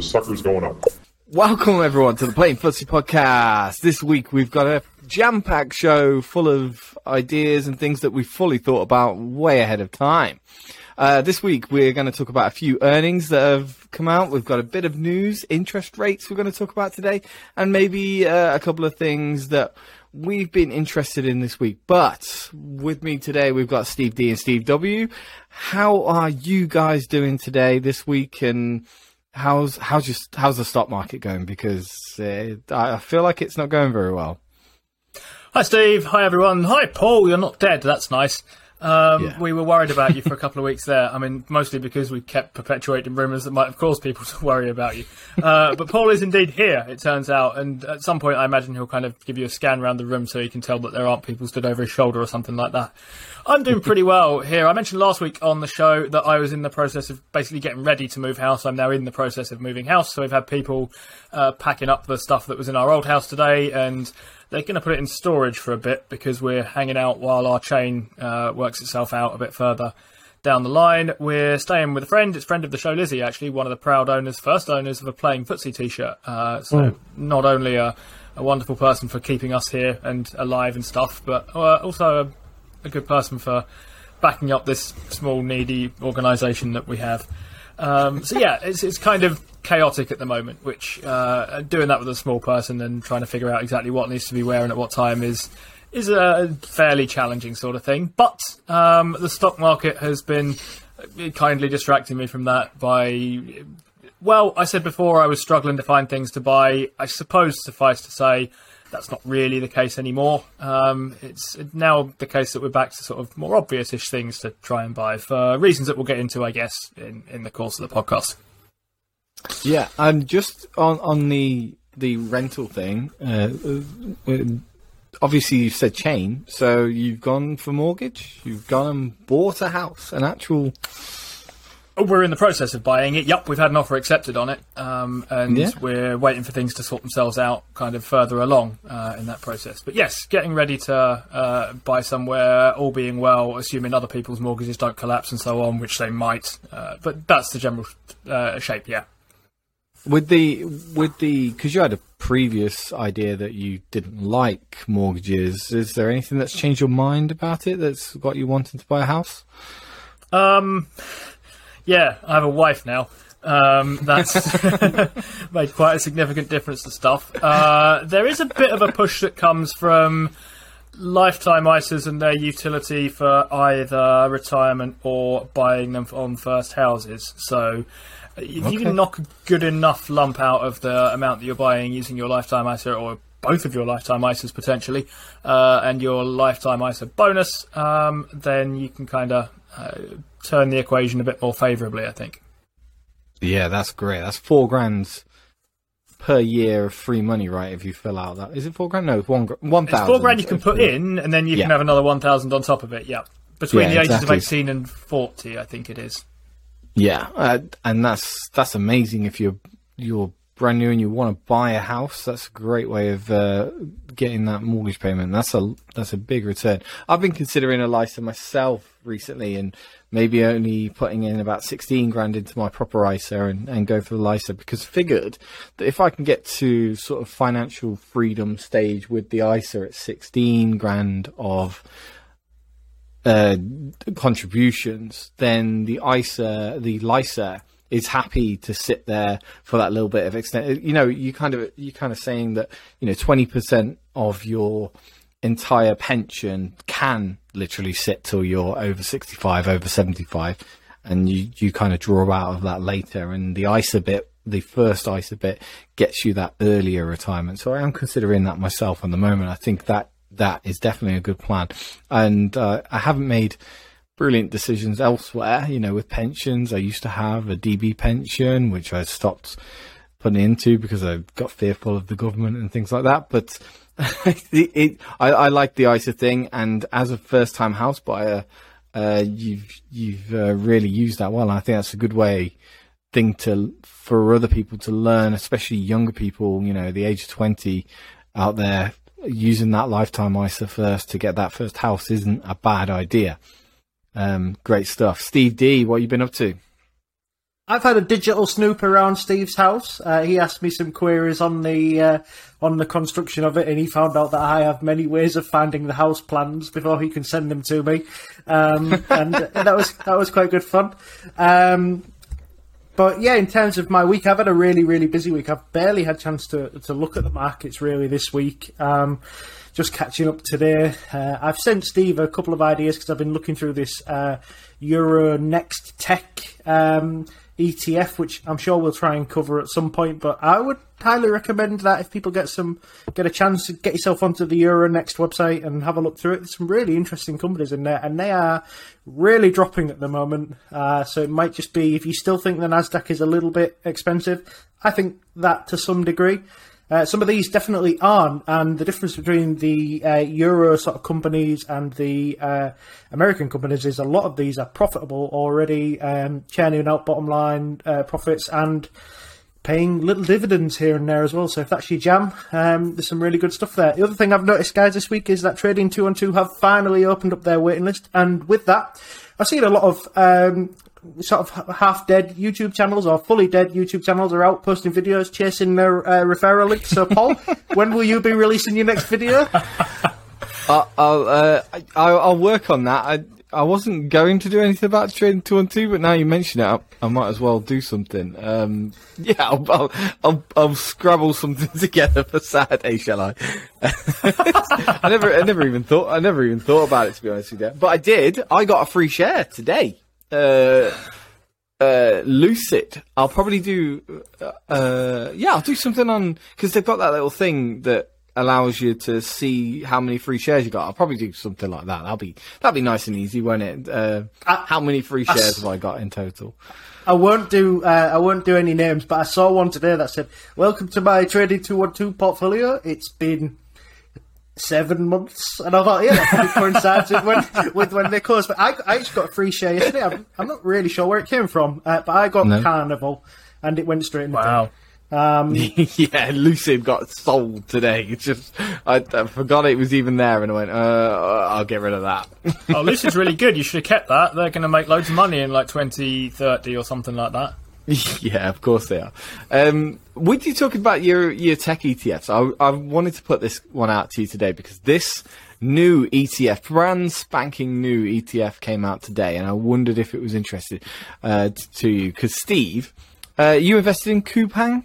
The sucker's going up. Welcome everyone to the Playing Footsie podcast. This week we've got a jam-packed show full of ideas and things that we fully thought about way ahead of time. Uh, this week we're going to talk about a few earnings that have come out. We've got a bit of news, interest rates we're going to talk about today, and maybe uh, a couple of things that we've been interested in this week. But with me today we've got Steve D and Steve W. How are you guys doing today this week? And how's how's your how's the stock market going? Because uh, I feel like it's not going very well. Hi, Steve. Hi, everyone. Hi, Paul. You're not dead. That's nice. Um, Yeah. We were worried about you for a couple of weeks there. I mean, mostly because we kept perpetuating rumours that might have caused people to worry about you. Uh, but Paul is indeed here, it turns out. And at some point, I imagine he'll kind of give you a scan around the room so he can tell that there aren't people stood over his shoulder or something like that. I'm doing pretty well here. I mentioned last week on the show that I was in the process of basically getting ready to move house. I'm now in the process of moving house. So we've had people uh, packing up the stuff that was in our old house today and they're going to put it in storage for a bit because we're hanging out while our chain uh, works itself out a bit further down the line. We're staying with a friend. It's a friend of the show, Lizzie, actually, one of the proud owners, first owners of a Playing Footsie t-shirt. Uh, so not only a, a wonderful person for keeping us here and alive and stuff, but uh, also a, a good person for backing up this small, needy organisation that we have. Um, so yeah, it's it's kind of chaotic at the moment. Which uh, doing that with a small person and trying to figure out exactly what needs to be where and at what time is is a fairly challenging sort of thing. But um, the stock market has been kindly distracting me from that by. Well, I said before I was struggling to find things to buy. I suppose suffice to say that's not really the case anymore. Um, it's now the case that we're back to sort of more obvious-ish things to try and buy for reasons that we'll get into, I guess, in, in the course of the podcast. Yeah, and just on on the the rental thing. Uh, uh, obviously, you said chain, so you've gone for mortgage. You've gone and bought a house, an actual. We're in the process of buying it. Yup, we've had an offer accepted on it, um, and Yeah. we're waiting for things to sort themselves out, kind of further along uh, in that process. But yes, getting ready to uh, buy somewhere, all being well, assuming other people's mortgages don't collapse and so on, which they might. Uh, but that's the general uh, shape. Yeah. With the with the because you had a previous idea that you didn't like mortgages. Is there anything that's changed your mind about it? That's got you wanting to buy a house? Um, yeah, I have a wife now. Um, that's made quite a significant difference to stuff. Uh, there is a bit of a push that comes from lifetime ISAs and their utility for either retirement or buying them on first houses. So. If you can knock a good enough lump out of the amount that you're buying using your lifetime ISA or both of your lifetime ISAs potentially, uh, and your lifetime ISA bonus, um, then you can kind of uh, turn the equation a bit more favourably, I think. Yeah, that's great. That's four grand per year of free money, right? If you fill out that, is it four grand? No, one one It's thousand. four grand you can put in, and then you Yeah. can have another 1,000 on top of it, yeah. Between Yeah, the ages exactly. of 18 and 40, I think it is. Yeah, uh, and that's that's amazing. If you're you're brand new and you want to buy a house, that's a great way of uh, getting that mortgage payment. That's a that's a big return. I've been considering a LISA myself recently, and maybe only putting in about sixteen grand into my proper ISA and, and go for the LISA because figured that if I can get to sort of financial freedom stage with the ISA at sixteen grand of uh, contributions, then the ISA, the LISA is happy to sit there for that little bit of extent. You know, you kind of you kind of saying that you know twenty percent of your entire pension can literally sit till you're over sixty five, over seventy five, and you you kind of draw out of that later. And the ISA bit, the first ISA bit, gets you that earlier retirement. So I am considering that myself at the moment. I think that that is definitely a good plan, and uh, I haven't made brilliant decisions elsewhere. You know, with pensions, I used to have a DB pension, which I stopped putting into because I got fearful of the government and things like that. But it, it, I, I like the ISA thing, and as a first-time house buyer, uh, you've you've uh, really used that well. And I think that's a good way thing to for other people to learn, especially younger people. You know, the age of twenty out there using that lifetime ISA first to get that first house isn't a bad idea. Um, great stuff, Steve D. What you been up to? I've had a digital snoop around Steve's house. Uh, he asked me some queries on the uh, on the construction of it, and he found out that I have many ways of finding the house plans before he can send them to me, um, and that was that was quite good fun. Um, but yeah, in terms of my week, I've had a really really busy week. I've barely had a chance to to look at the markets really this week. Um, just catching up today. Uh, I've sent Steve a couple of ideas because I've been looking through this uh, Euronext Tech um, ETF, which I'm sure we'll try and cover at some point. But I would highly recommend that if people get some get a chance to get yourself onto the Euronext website and have a look through it. There's some really interesting companies in there, and they are really dropping at the moment. Uh, so it might just be if you still think the Nasdaq is a little bit expensive. I think that to some degree. Uh, some of these definitely aren't, and the difference between the uh, Euro sort of companies and the uh, American companies is a lot of these are profitable already, um, churning out bottom line uh, profits and paying little dividends here and there as well. So if that's your jam, um, there's some really good stuff there. The other thing I've noticed, guys, this week is that Trading Two One Two have finally opened up their waiting list, and with that, I've seen a lot of um, sort of half dead YouTube channels or fully dead YouTube channels are out posting videos chasing their uh, referral links. So, Paul, when will you be releasing your next video? I'll I'll, uh, I'll, I'll work on that. I I wasn't going to do anything about trading two one two, but now you mention it, I, I might as well do something. Um, yeah, I'll, I'll, I'll I'll scrabble something together for Saturday, shall I? I never I never even thought I never even thought about it to be honest with you, but I did. I got a free share today. Uh, uh, Lucid. I'll probably do. Uh, yeah, I'll do something on because they've got that little thing that allows you to see how many free shares you got. I'll probably do something like that. That'll be that'll be nice and easy, won't it? Uh, I- how many free shares have I got in total? I won't do uh, I won't do any names, but I saw one today that said, "Welcome to my trading two one two portfolio." It's been seven months, and I thought, yeah, that probably coincides with when with when they closed. But I, I just got a free share yesterday. I'm, I'm not really sure where it came from, uh, but I got No. Carnival, and it went straight in. the Wow. bin. Um, yeah, Lucid got sold today. It's just I, I forgot it was even there, and I went, uh, I'll get rid of that. Oh, Lucid's really good. You should have kept that. They're going to make loads of money in like 2030 or something like that. yeah, of course they are. Um, would you talk about your your tech ETFs? I, I wanted to put this one out to you today because this new ETF, brand spanking new ETF, came out today, and I wondered if it was interested uh, to you. Because Steve, uh, you invested in Coupang.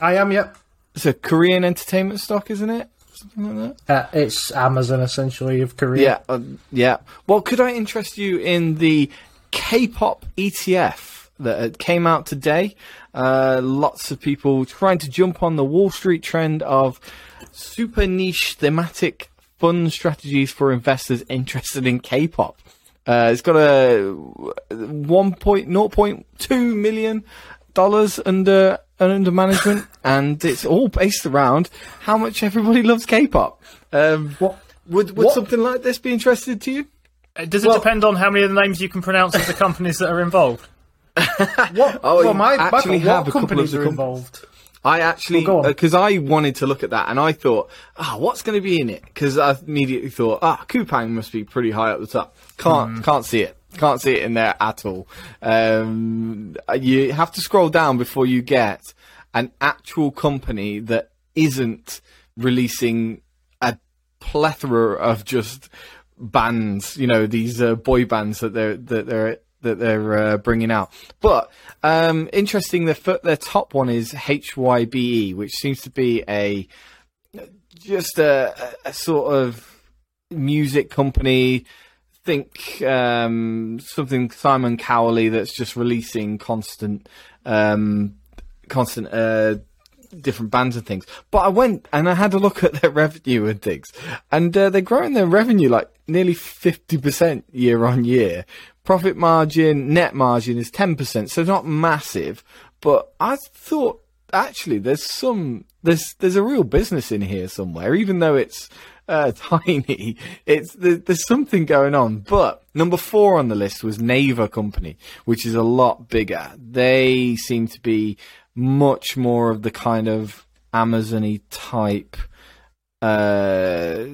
I am, yep. It's a Korean entertainment stock, isn't it? Something like that. Uh, it's Amazon essentially of Korea. Yeah, uh, yeah. Well, could I interest you in the K-pop ETF that uh, came out today? Uh, lots of people trying to jump on the Wall Street trend of super niche thematic fund strategies for investors interested in K-pop. Uh, it's got a one point zero point two million dollars under under management, and it's all based around how much everybody loves K-pop. Um, What? would would What- something like this be interested to you? Uh, Does it Well- depend on how many of the names you can pronounce of the companies that are involved? What? Oh, well, my, my actually what have a companies are involved? I actually Well, go on. because I wanted to look at that and I thought, ah, what's going to be in it? Because I immediately thought, ah, Coupang must be pretty high up the top. Can't can't see it. Can't see it in there at all. Um, you have to scroll down before you get an actual company that isn't releasing a plethora of just bands. You know, these uh, boy bands that they're that they're that they're uh, bringing out. But um, interesting, fir- their top one is HYBE, which seems to be a just a, a a sort of music company. Think um, something Simon Cowell that's just releasing constant, um, constant uh, different bands and things. But I went and I had a look at their revenue and things, and uh, they're growing their revenue like nearly fifty percent year on year. Profit margin, net margin is ten percent, so not massive. But I thought actually there's some there's there's a real business in here somewhere, even though it's uh, tiny. It's there, there's something going on. But number four on the list was Naver Company, which is a lot bigger. They seem to be much more of the kind of Amazon-y type uh,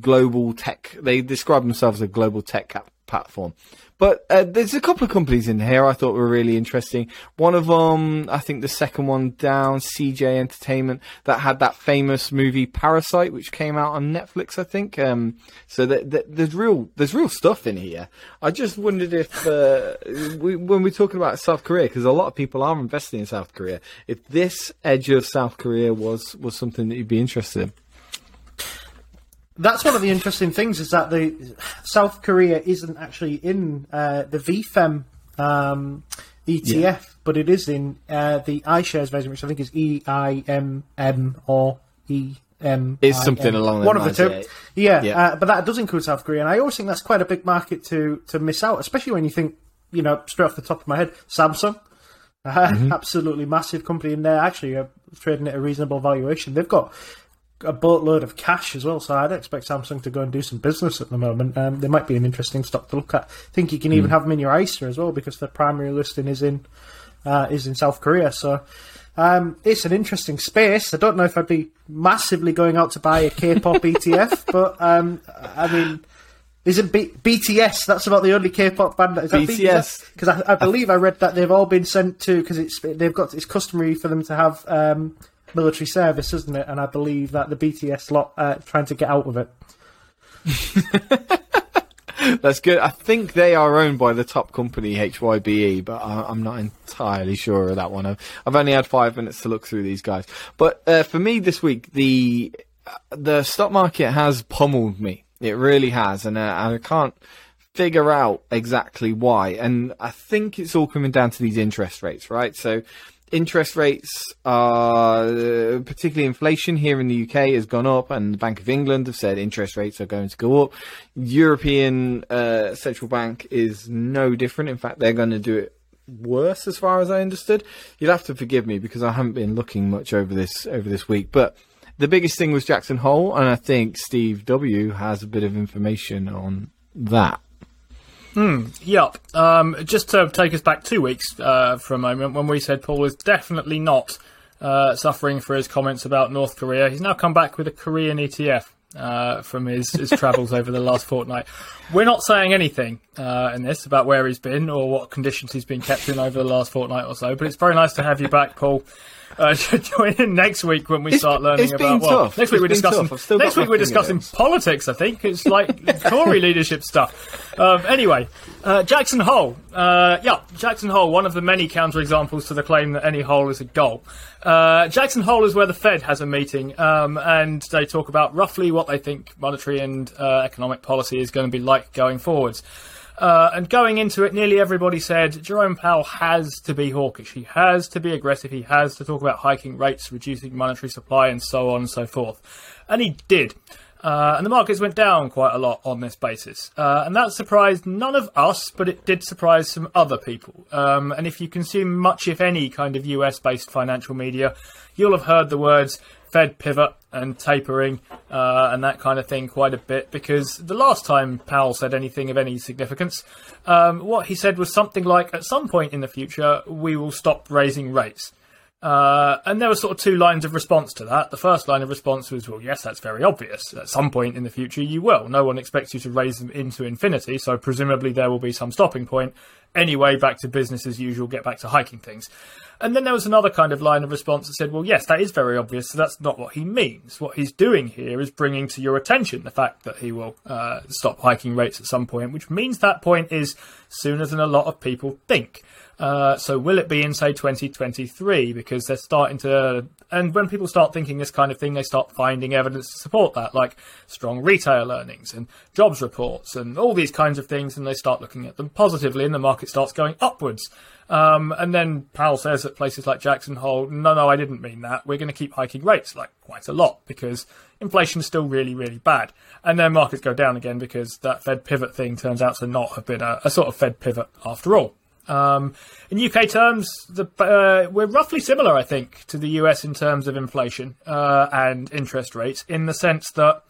global tech. They describe themselves as a global tech platform. But uh, there's a couple of companies in here I thought were really interesting. One of them, I think the second one down, CJ Entertainment, that had that famous movie Parasite, which came out on Netflix, I think. Um, so there's real there's real stuff in here. I just wondered if uh, we, when we're talking about South Korea, because a lot of people are investing in South Korea, if this edge of South Korea was was something that you'd be interested in. That's one of the interesting things is that the South Korea isn't actually in uh, the VFEM um, ETF, Yeah. but it is in uh, the iShares version, which I think is E I M M or E M. It's something along one of lines, the two. yeah. Yeah, Yeah. Uh, but that does include South Korea, and I always think that's quite a big market to to miss out, especially when you think, you know, straight off the top of my head, Samsung. Uh, Mm-hmm. Absolutely massive company, and they're actually uh, trading at a reasonable valuation. They've got a boatload of cash as well, so I'd expect Samsung to go and do some business at the moment. Um, they might be an interesting stock to look at. I think you can even have them in your ISA as well because their primary listing is in uh, is in South Korea. So um, it's an interesting space. I don't know if I'd be massively going out to buy a K-pop ETF, but um, I mean. Is it B- BTS? That's about the only K-pop band. Is that BTS. Because I, I believe I read that they've all been sent to because it's they've got it's customary for them to have um, military service, isn't it? And I believe that the BTS lot uh, trying to get out of it. That's good. I think they are owned by the top company HYBE, but I, I'm not entirely sure of that one. I've, I've only had five minutes to look through these guys. But uh, for me this week, the the stock market has pummeled me. It really has, and, uh, and I can't figure out exactly why. And I think it's all coming down to these interest rates, right? So interest rates are, particularly inflation here in the UK has gone up and the Bank of England have said interest rates are going to go up. European uh, Central Bank is no different. In fact, they're going to do it worse as far as I understood. You'll have to forgive me because I haven't been looking much over this over this week, but the biggest thing was Jackson Hole, and I think Steve W has a bit of information on that. Yup. Um, just to take us back two weeks uh, for a moment, when we said Paul is definitely not uh, suffering for his comments about North Korea, he's now come back with a Korean ETF. Uh, from his, his travels over the last fortnight. We're not saying anything uh, in this about where he's been or what conditions he's been kept in over the last fortnight or so, but it's very nice to have you back, Paul. Uh, join in next week when we It's- start learning about well, tough. next week It's we're discussing tough. I've still got next week we're discussing politics. I think it's like Tory leadership stuff. Um, anyway, uh, Jackson Hole. Uh, yeah, Jackson Hole. One of the many counterexamples to the claim that any hole is a goal. Uh, Jackson Hole is where the Fed has a meeting, um, and they talk about roughly what they think monetary and uh, economic policy is going to be like going forwards. Uh, and going into it, nearly everybody said Jerome Powell has to be hawkish. He has to be aggressive. He has to talk about hiking rates, reducing monetary supply, and so on and so forth. And he did. Uh, and the markets went down quite a lot on this basis. Uh, and that surprised none of us, but it did surprise some other people. Um, and if you consume much, if any, kind of US based financial media, you'll have heard the words Fed pivot and tapering uh, and that kind of thing quite a bit because the last time Powell said anything of any significance, um, what he said was something like, at some point in the future, we will stop raising rates. Uh, and there were sort of two lines of response to that. The first line of response was, well, yes, that's very obvious. At some point in the future, you will. No one expects you to raise them into infinity, so presumably there will be some stopping point. Anyway, back to business as usual, get back to hiking things. And then there was another kind of line of response that said, well, yes, that is very obvious, so that's not what he means. What he's doing here is bringing to your attention the fact that he will uh, stop hiking rates at some point, which means that point is sooner than a lot of people think. Uh, so will it be in say 2023? Because they're starting to, and when people start thinking this kind of thing, they start finding evidence to support that, like strong retail earnings and jobs reports and all these kinds of things, and they start looking at them positively, and the market starts going upwards. Um, and then Powell says at places like Jackson Hole, no, no, I didn't mean that. We're going to keep hiking rates like quite a lot because inflation is still really, really bad. And then markets go down again because that Fed pivot thing turns out to not have been a, a sort of Fed pivot after all. Um, in UK terms, the, uh, we're roughly similar, I think, to the US in terms of inflation uh, and interest rates, in the sense that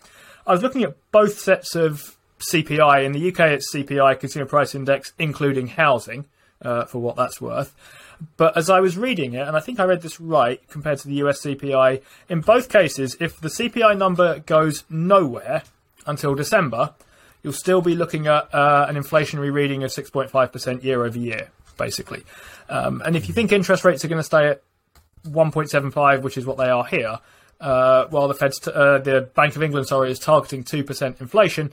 I was looking at both sets of CPI. In the UK, it's CPI, Consumer Price Index, including housing, uh, for what that's worth. But as I was reading it, and I think I read this right compared to the US CPI, in both cases, if the CPI number goes nowhere until December, you'll still be looking at uh, an inflationary reading of 6.5% year over year, basically. Um, and if you think interest rates are going to stay at 1.75, which is what they are here, uh, while the Fed's t- uh, the Bank of England, sorry, is targeting 2% inflation,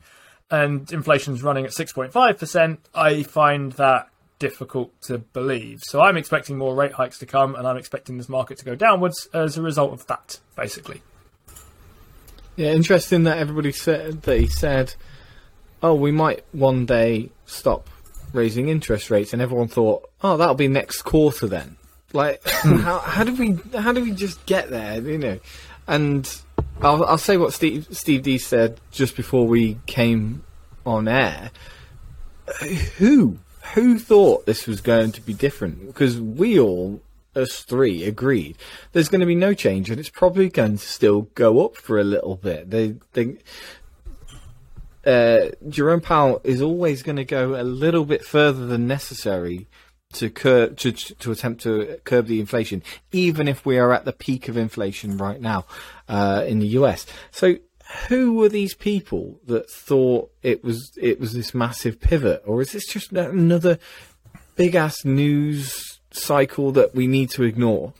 and inflation's running at 6.5%, I find that difficult to believe. So I'm expecting more rate hikes to come, and I'm expecting this market to go downwards as a result of that, basically. Yeah, interesting that everybody said that he said, "Oh, we might one day stop raising interest rates," and everyone thought, "Oh, that'll be next quarter then." Like, hmm. how how did we how did we just get there? You know, and I'll I'll say what Steve Steve D said just before we came on air. Who who thought this was going to be different? Because we all us three agreed there's going to be no change and it's probably going to still go up for a little bit. They, they, uh, Jerome Powell is always going to go a little bit further than necessary to to to attempt to curb the inflation, even if we are at the peak of inflation right now uh, in the US. So. Who were these people that thought it was it was this massive pivot, or is this just another big ass news cycle that we need to ignore?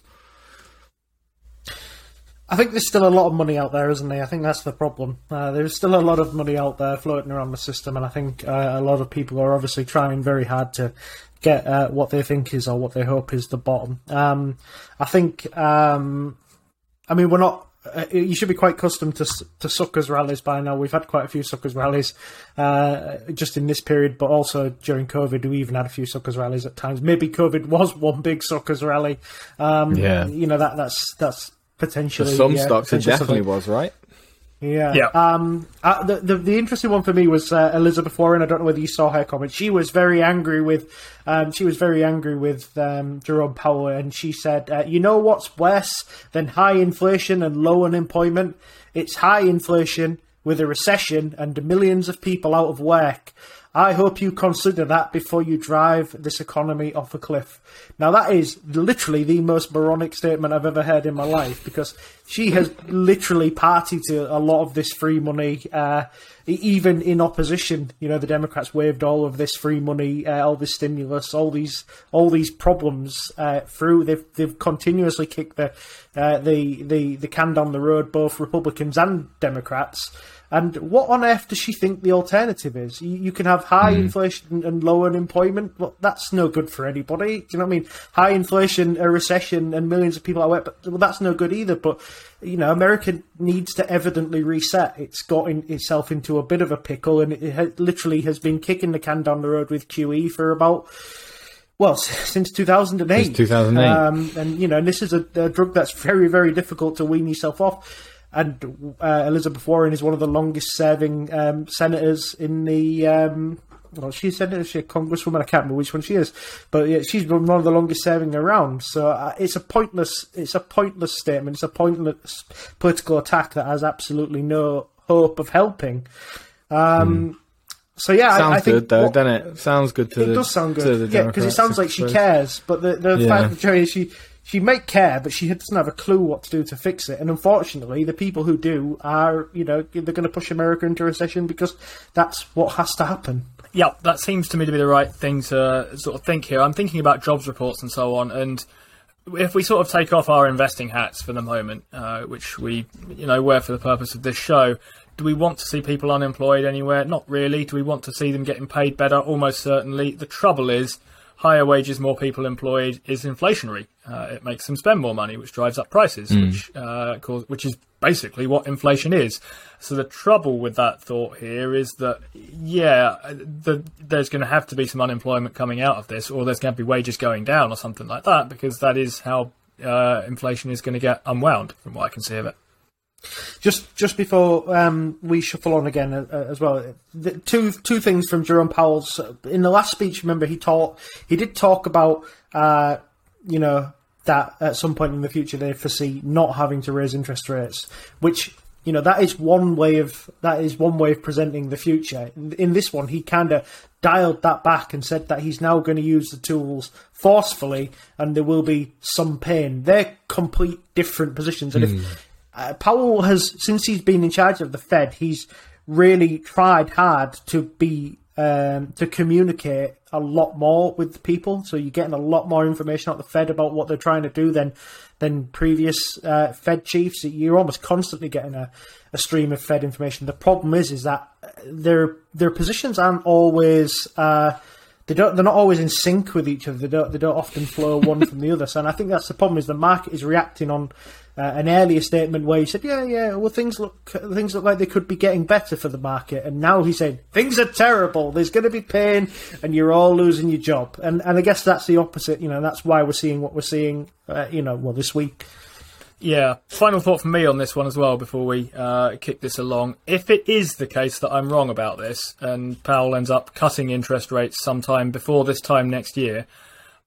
I think there's still a lot of money out there, isn't there? I think that's the problem. Uh, there's still a lot of money out there floating around the system, and I think uh, a lot of people are obviously trying very hard to get uh, what they think is or what they hope is the bottom. Um, I think, um, I mean, we're not. Uh, you should be quite accustomed to to suckers rallies by now. We've had quite a few suckers rallies uh, just in this period, but also during COVID, we even had a few suckers rallies at times. Maybe COVID was one big suckers rally. Um, Yeah. you know that that's that's For some yeah, stocks, it definitely something- was, right? yeah. Yeah. Um, uh, the, the the interesting one for me was uh, Elizabeth Warren. I don't know whether you saw her comment. She was very angry with, um, she was very angry with um, Jerome Powell, and she said, uh, "You know what's worse than high inflation and low unemployment? It's high inflation with a recession and millions of people out of work." I hope you consider that before you drive this economy off a cliff. Now, that is literally the most moronic statement I've ever heard in my life because she has literally partied to a lot of this free money, uh, even in opposition. You know, the Democrats waved all of this free money, uh, all this stimulus, all these all these problems uh, through. They've they've continuously kicked the uh, the the the can down the road, both Republicans and Democrats. And what on earth does she think the alternative is? You, you can have high inflation and low unemployment. but that's no good for anybody. Do you know what I mean? High inflation, a recession, and millions of people out work. But well, that's no good either. But you know, America needs to evidently reset. It's gotten itself into a bit of a pickle, and it ha- literally has been kicking the can down the road with QE for about well, since 2008. Since 2008. Um, and, you know, and this is a, a drug that's very, very difficult to wean yourself off. And uh, Elizabeth Warren is one of the longest serving um, senators in the. Um, well, she's a senator, she's a congresswoman. I can't remember which one she is, but yeah, she's been one of the longest serving around. So uh, it's a pointless, it's a pointless statement. It's a pointless political attack that has absolutely no hope of helping. Um, So yeah, I, Sounds I think good though, what- doesn't it? Sounds good to it the does sound to good. Yeah, because it sounds like she cares. But the, the Yeah. fact of the is she she may care, but she doesn't have a clue what to do to fix it. And unfortunately, the people who do are, you know, they're going to push America into recession because that's what has to happen. Yeah, that seems to me to be the right thing to sort of think here. I'm thinking about jobs reports and so on, and if we sort of take off our investing hats for the moment, uh, which we, you know, wear for the purpose of this show, do we want to see people unemployed anywhere? Not really. Do we want to see them getting paid better? Almost certainly. The trouble is, higher wages, more people employed is inflationary. Uh, it makes them spend more money, which drives up prices, which uh, cause, which is basically what inflation is. So the trouble with that thought here is that yeah, the, there's going to have to be some unemployment coming out of this, or there's going to be wages going down, or something like that, because that is how uh, inflation is going to get unwound, from what I can see of it. Just just before um, we shuffle on again uh, uh, as well, the, two two things from Jerome Powell's in the last speech. Remember, he talked he did talk about uh, you know that at some point in the future they foresee not having to raise interest rates, which you know that is one way of that is one way of presenting the future. In, in this one, he kind of dialed that back and said that he's now going to use the tools forcefully, and there will be some pain. They're complete different positions, and if uh, Powell has, since he's been in charge of the Fed, he's really tried hard to be um, to communicate a lot more with people. So you're getting a lot more information out the Fed about what they're trying to do than than previous uh, Fed chiefs. You're almost constantly getting a, a stream of Fed information. The problem is, is that their their positions aren't always. Uh, they don't. They're not always in sync with each other. They don't. They don't often flow one from the other. So, and I think that's the problem. Is the market is reacting on uh, an earlier statement where he said, "Yeah, yeah, well, things look things look like they could be getting better for the market," and now he's saying things are terrible. There's going to be pain, and you're all losing your job. And and I guess that's the opposite. You know, that's why we're seeing what we're seeing. Uh, you know, well, this week. Yeah. Final thought from me on this one as well before we uh, kick this along. If it is the case that I'm wrong about this and Powell ends up cutting interest rates sometime before this time next year,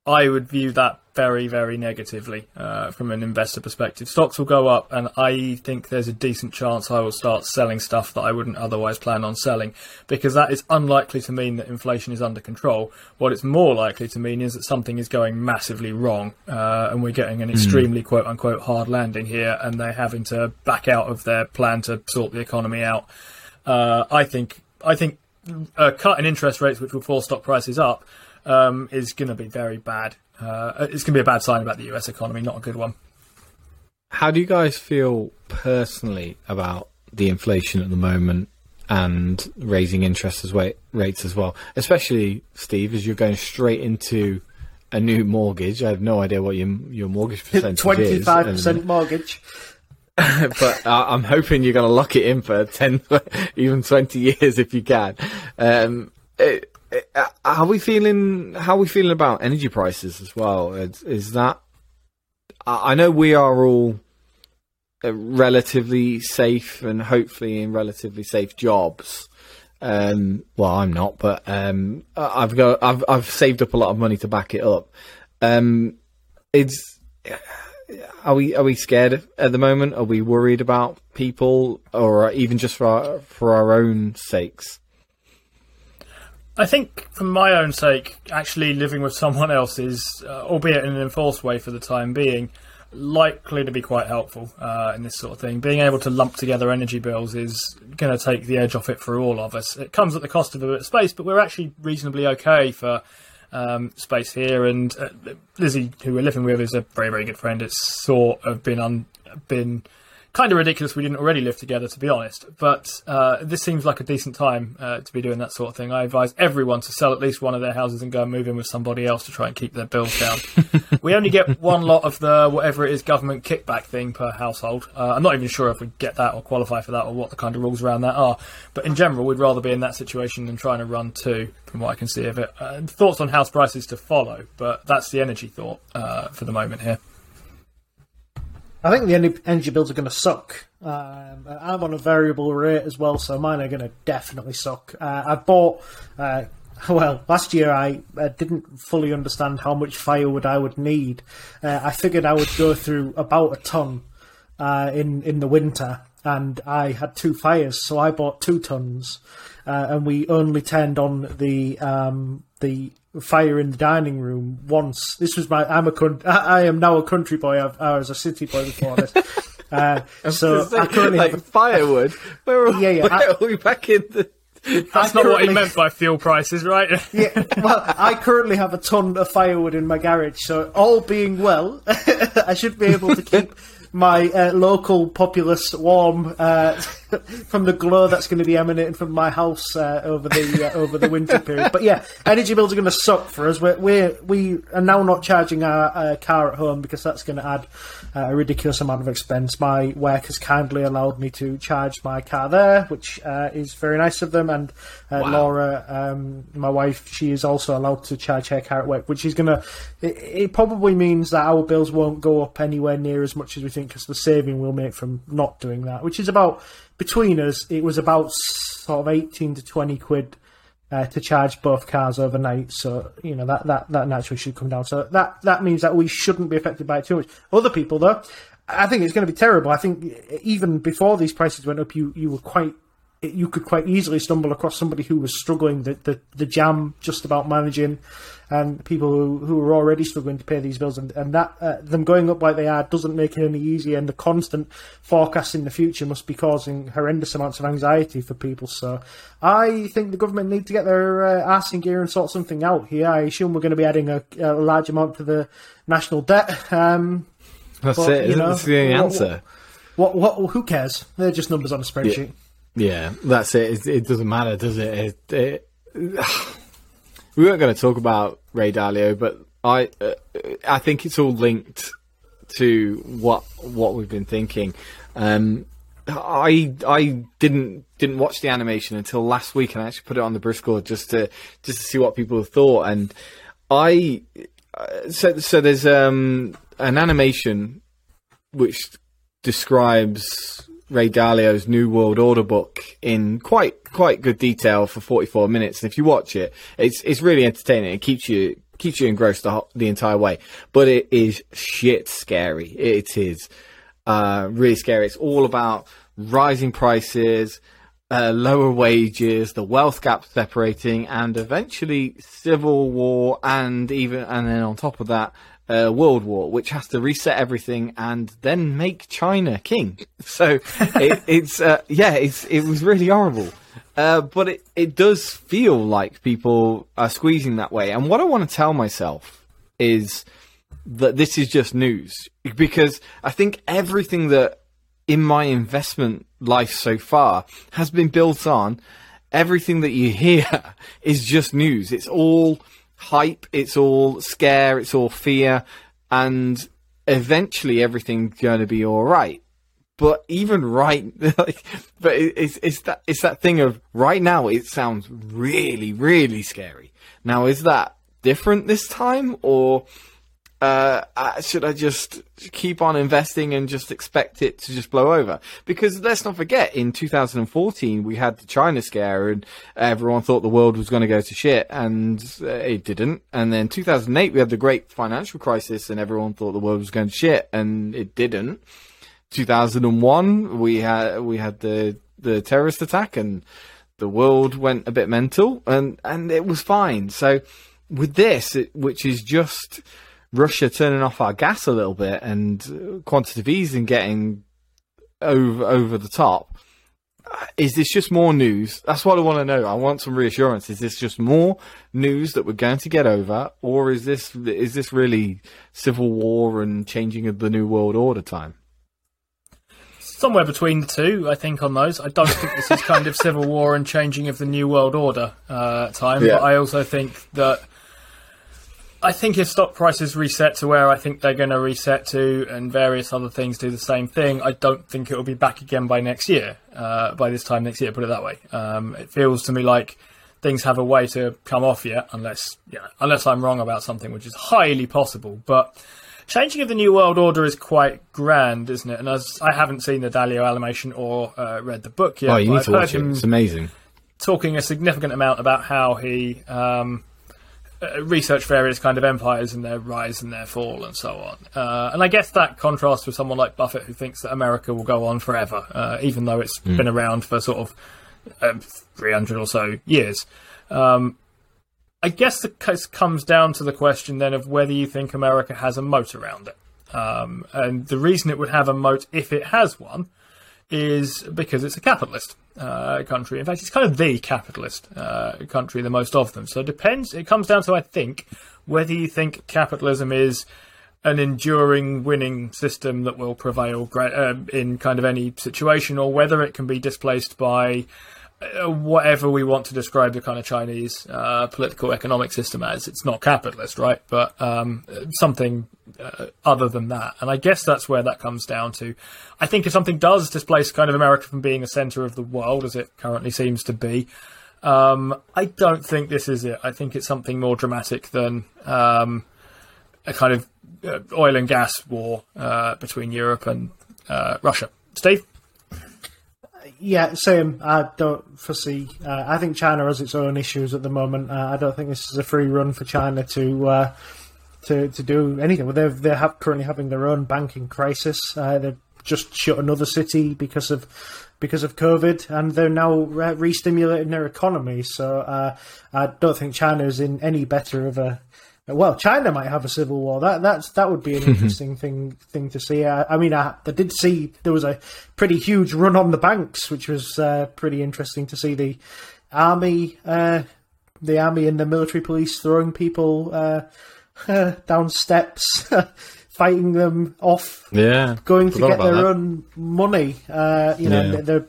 I would view that very, very negatively uh, from an investor perspective. Stocks will go up, and I think there's a decent chance I will start selling stuff that I wouldn't otherwise plan on selling because that is unlikely to mean that inflation is under control. What it's more likely to mean is that something is going massively wrong, uh, and we're getting an extremely quote unquote hard landing here, and they're having to back out of their plan to sort the economy out. Uh, I think I think a cut in interest rates, which will force stock prices up, um, is going to be very bad. Uh, it's going to be a bad sign about the US economy, not a good one. How do you guys feel personally about the inflation at the moment and raising interest as wa- rates as well? Especially Steve, as you're going straight into a new mortgage. I have no idea what your your mortgage percentage Twenty is. five and- percent mortgage. but uh, I'm hoping you're going to lock it in for 10, even 20 years if you can. Um, it, it, how are we feeling? How we feeling about energy prices as well? Is, is that? I know we are all uh, relatively safe and hopefully in relatively safe jobs. Um, well, I'm not, but um, I've got I've I've saved up a lot of money to back it up. Um, it's are we are we scared at the moment? Are we worried about people, or even just for our, for our own sakes? I think, for my own sake, actually living with someone else is, uh, albeit in an enforced way for the time being, likely to be quite helpful uh, in this sort of thing. Being able to lump together energy bills is going to take the edge off it for all of us. It comes at the cost of a bit of space, but we're actually reasonably okay for um, space here. And uh, Lizzie, who we're living with, is a very, very good friend. It's sort of been un- been kind of ridiculous we didn't already live together, to be honest. But uh, this seems like a decent time uh, to be doing that sort of thing. I advise everyone to sell at least one of their houses and go and move in with somebody else to try and keep their bills down. we only get one lot of the whatever it is government kickback thing per household. Uh, I'm not even sure if we get that or qualify for that or what the kind of rules around that are. But in general, we'd rather be in that situation than trying to run two, from what I can see of it. Uh, thoughts on house prices to follow, but that's the energy thought uh, for the moment here. I think the energy bills are going to suck. Um, I'm on a variable rate as well, so mine are going to definitely suck. Uh, I bought, uh, well, last year I uh, didn't fully understand how much firewood I would need. Uh, I figured I would go through about a ton uh, in in the winter, and I had two fires, so I bought two tons, uh, and we only turned on the um, the fire in the dining room once. This was my I'm a coun- I I am now a country boy. I've, I was a city boy before this. Uh, so I currently like have, firewood. Where are, Yeah, yeah, where I- are we back in the? That's I not what he meant by fuel prices, right? yeah, well, I currently have a ton of firewood in my garage, so all being well, I should be able to keep my uh, local populace warm uh, from the glow that's going to be emanating from my house uh, over the uh, over the winter period. But yeah, energy bills are going to suck for us. We're, we're we are now not charging our uh, car at home because that's going to add uh, a ridiculous amount of expense. My work has kindly allowed me to charge my car there, which uh, is very nice of them. And uh, Laura, um, my wife, she is also allowed to charge her car at work, which is going to. It, it probably means that our bills won't go up anywhere near as much as we think because the saving we'll make from not doing that, which is about between us, it was about sort of eighteen to twenty quid uh, to charge both cars overnight. So you know that, that that naturally should come down. So that that means that we shouldn't be affected by it too much. Other people though, I think it's going to be terrible. I think even before these prices went up, you you were quite you could quite easily stumble across somebody who was struggling the, the, the jam just about managing and people who, who are already struggling to pay these bills and, and that uh, them going up like they are doesn't make it any easier and the constant forecasting the future must be causing horrendous amounts of anxiety for people so I think the government need to get their uh, arse in gear and sort something out here I assume we're going to be adding a, a large amount to the national debt um, That's but, it. you know, That's the only what- answer. what, what, who cares they're just numbers on a spreadsheet Yeah, that's it. It, it doesn't matter, does it? it, it we weren't going to talk about Ray Dalio, but I uh, I think it's all linked to what what we've been thinking. Um, I I didn't didn't watch the animation until last week, and I actually put it on the Briscoe just to just to see what people thought. And I uh, so so there's um an animation which describes Ray Dalio's New World Order book in quite quite good detail for 44 minutes. And if you watch it, it's it's really entertaining. It keeps you keeps you engrossed the, the entire way. But it is shit scary. It is uh, really scary. It's all about rising prices, uh, lower wages, the wealth gap separating, and eventually civil war, and even and then on top of that, uh, world war, which has to reset everything and then make China king. So it, it's uh, yeah, it's it was really horrible. Uh, but it, it does feel like people are squeezing that way. And what I want to tell myself is that this is just news because I think everything that in my investment life so far has been built on everything that you hear is just news. It's all hype, it's all scare, it's all fear, and eventually everything's going to be all right. But even right, like, but it, it's it's that it's that thing of right now. It sounds really really scary. Now, is that different this time, or uh, should I just keep on investing and just expect it to just blow over? Because let's not forget, in 2014 we had the China scare, and everyone thought the world was going to go to shit, and uh, it didn't. And then 2008 we had the great financial crisis, and everyone thought the world was going to shit, and it didn't. 2001 we had we had the the terrorist attack, and the world went a bit mental, and and it was fine. So with this, it, which is just Russia turning off our gas a little bit and quantitative easing getting over over the top. Is this just more news? That's what I want to know. I want some reassurance. Is this just more news that we're going to get over, or is this is this really civil war and changing of the new world order time? Somewhere between the two, I think, on those. I don't think this is kind of civil war and changing of the new world order uh, time, Yeah. but I also think that I think if stock prices reset to where I think they're going to reset to, and various other things do the same thing, I don't think it will be back again by next year. Uh, by this time next year, put it that way. Um, it feels to me like things have a way to come off yet, unless yeah, unless I'm wrong about something, which is highly possible. But changing of the new world order is quite grand, isn't it? And as I haven't seen the Dalio animation or uh, read the book yet, oh, you but need I've to watch it. It's amazing. talking a significant amount about how he um, uh, researched various kind of empires and their rise and their fall and so on. Uh, and I guess that contrasts with someone like Buffett who thinks that America will go on forever, uh, even though it's been around for sort of um, 300 or so years. Um, I guess the case comes down to the question then of whether you think America has a moat around it. Um, and the reason it would have a moat, if it has one, is because it's a capitalist uh, country. In fact, it's kind of the capitalist uh, country, the most of them. So it depends. It comes down to, I think, whether you think capitalism is an enduring winning system that will prevail uh, in kind of any situation, or whether it can be displaced by whatever we want to describe the kind of Chinese uh, political economic system as. It's not capitalist, right? But um, something uh, other than that. And I guess that's where that comes down to. I think if something does displace kind of America from being a center of the world, as it currently seems to be, um, I don't think this is it. I think it's something more dramatic than um, a kind of uh, oil and gas war uh, between Europe and uh, Russia. Steve? Yeah, same. I don't foresee. Uh, I think China has its own issues at the moment. Uh, I don't think this is a free run for China to uh, to to do anything. Well, they're they're ha- currently having their own banking crisis. Uh, they've just shut another city because of because of COVID, and they're now re-stimulating their economy. So uh, I don't think China is in any better of a well, China might have a civil war. That that's that would be an interesting thing thing to see. I, I mean, I, I, did see there was a pretty huge run on the banks, which was uh, pretty interesting to see the army, uh, the army and the military police throwing people uh, down steps. fighting them off, yeah, going to get their that. own money. Uh, you know, yeah. they're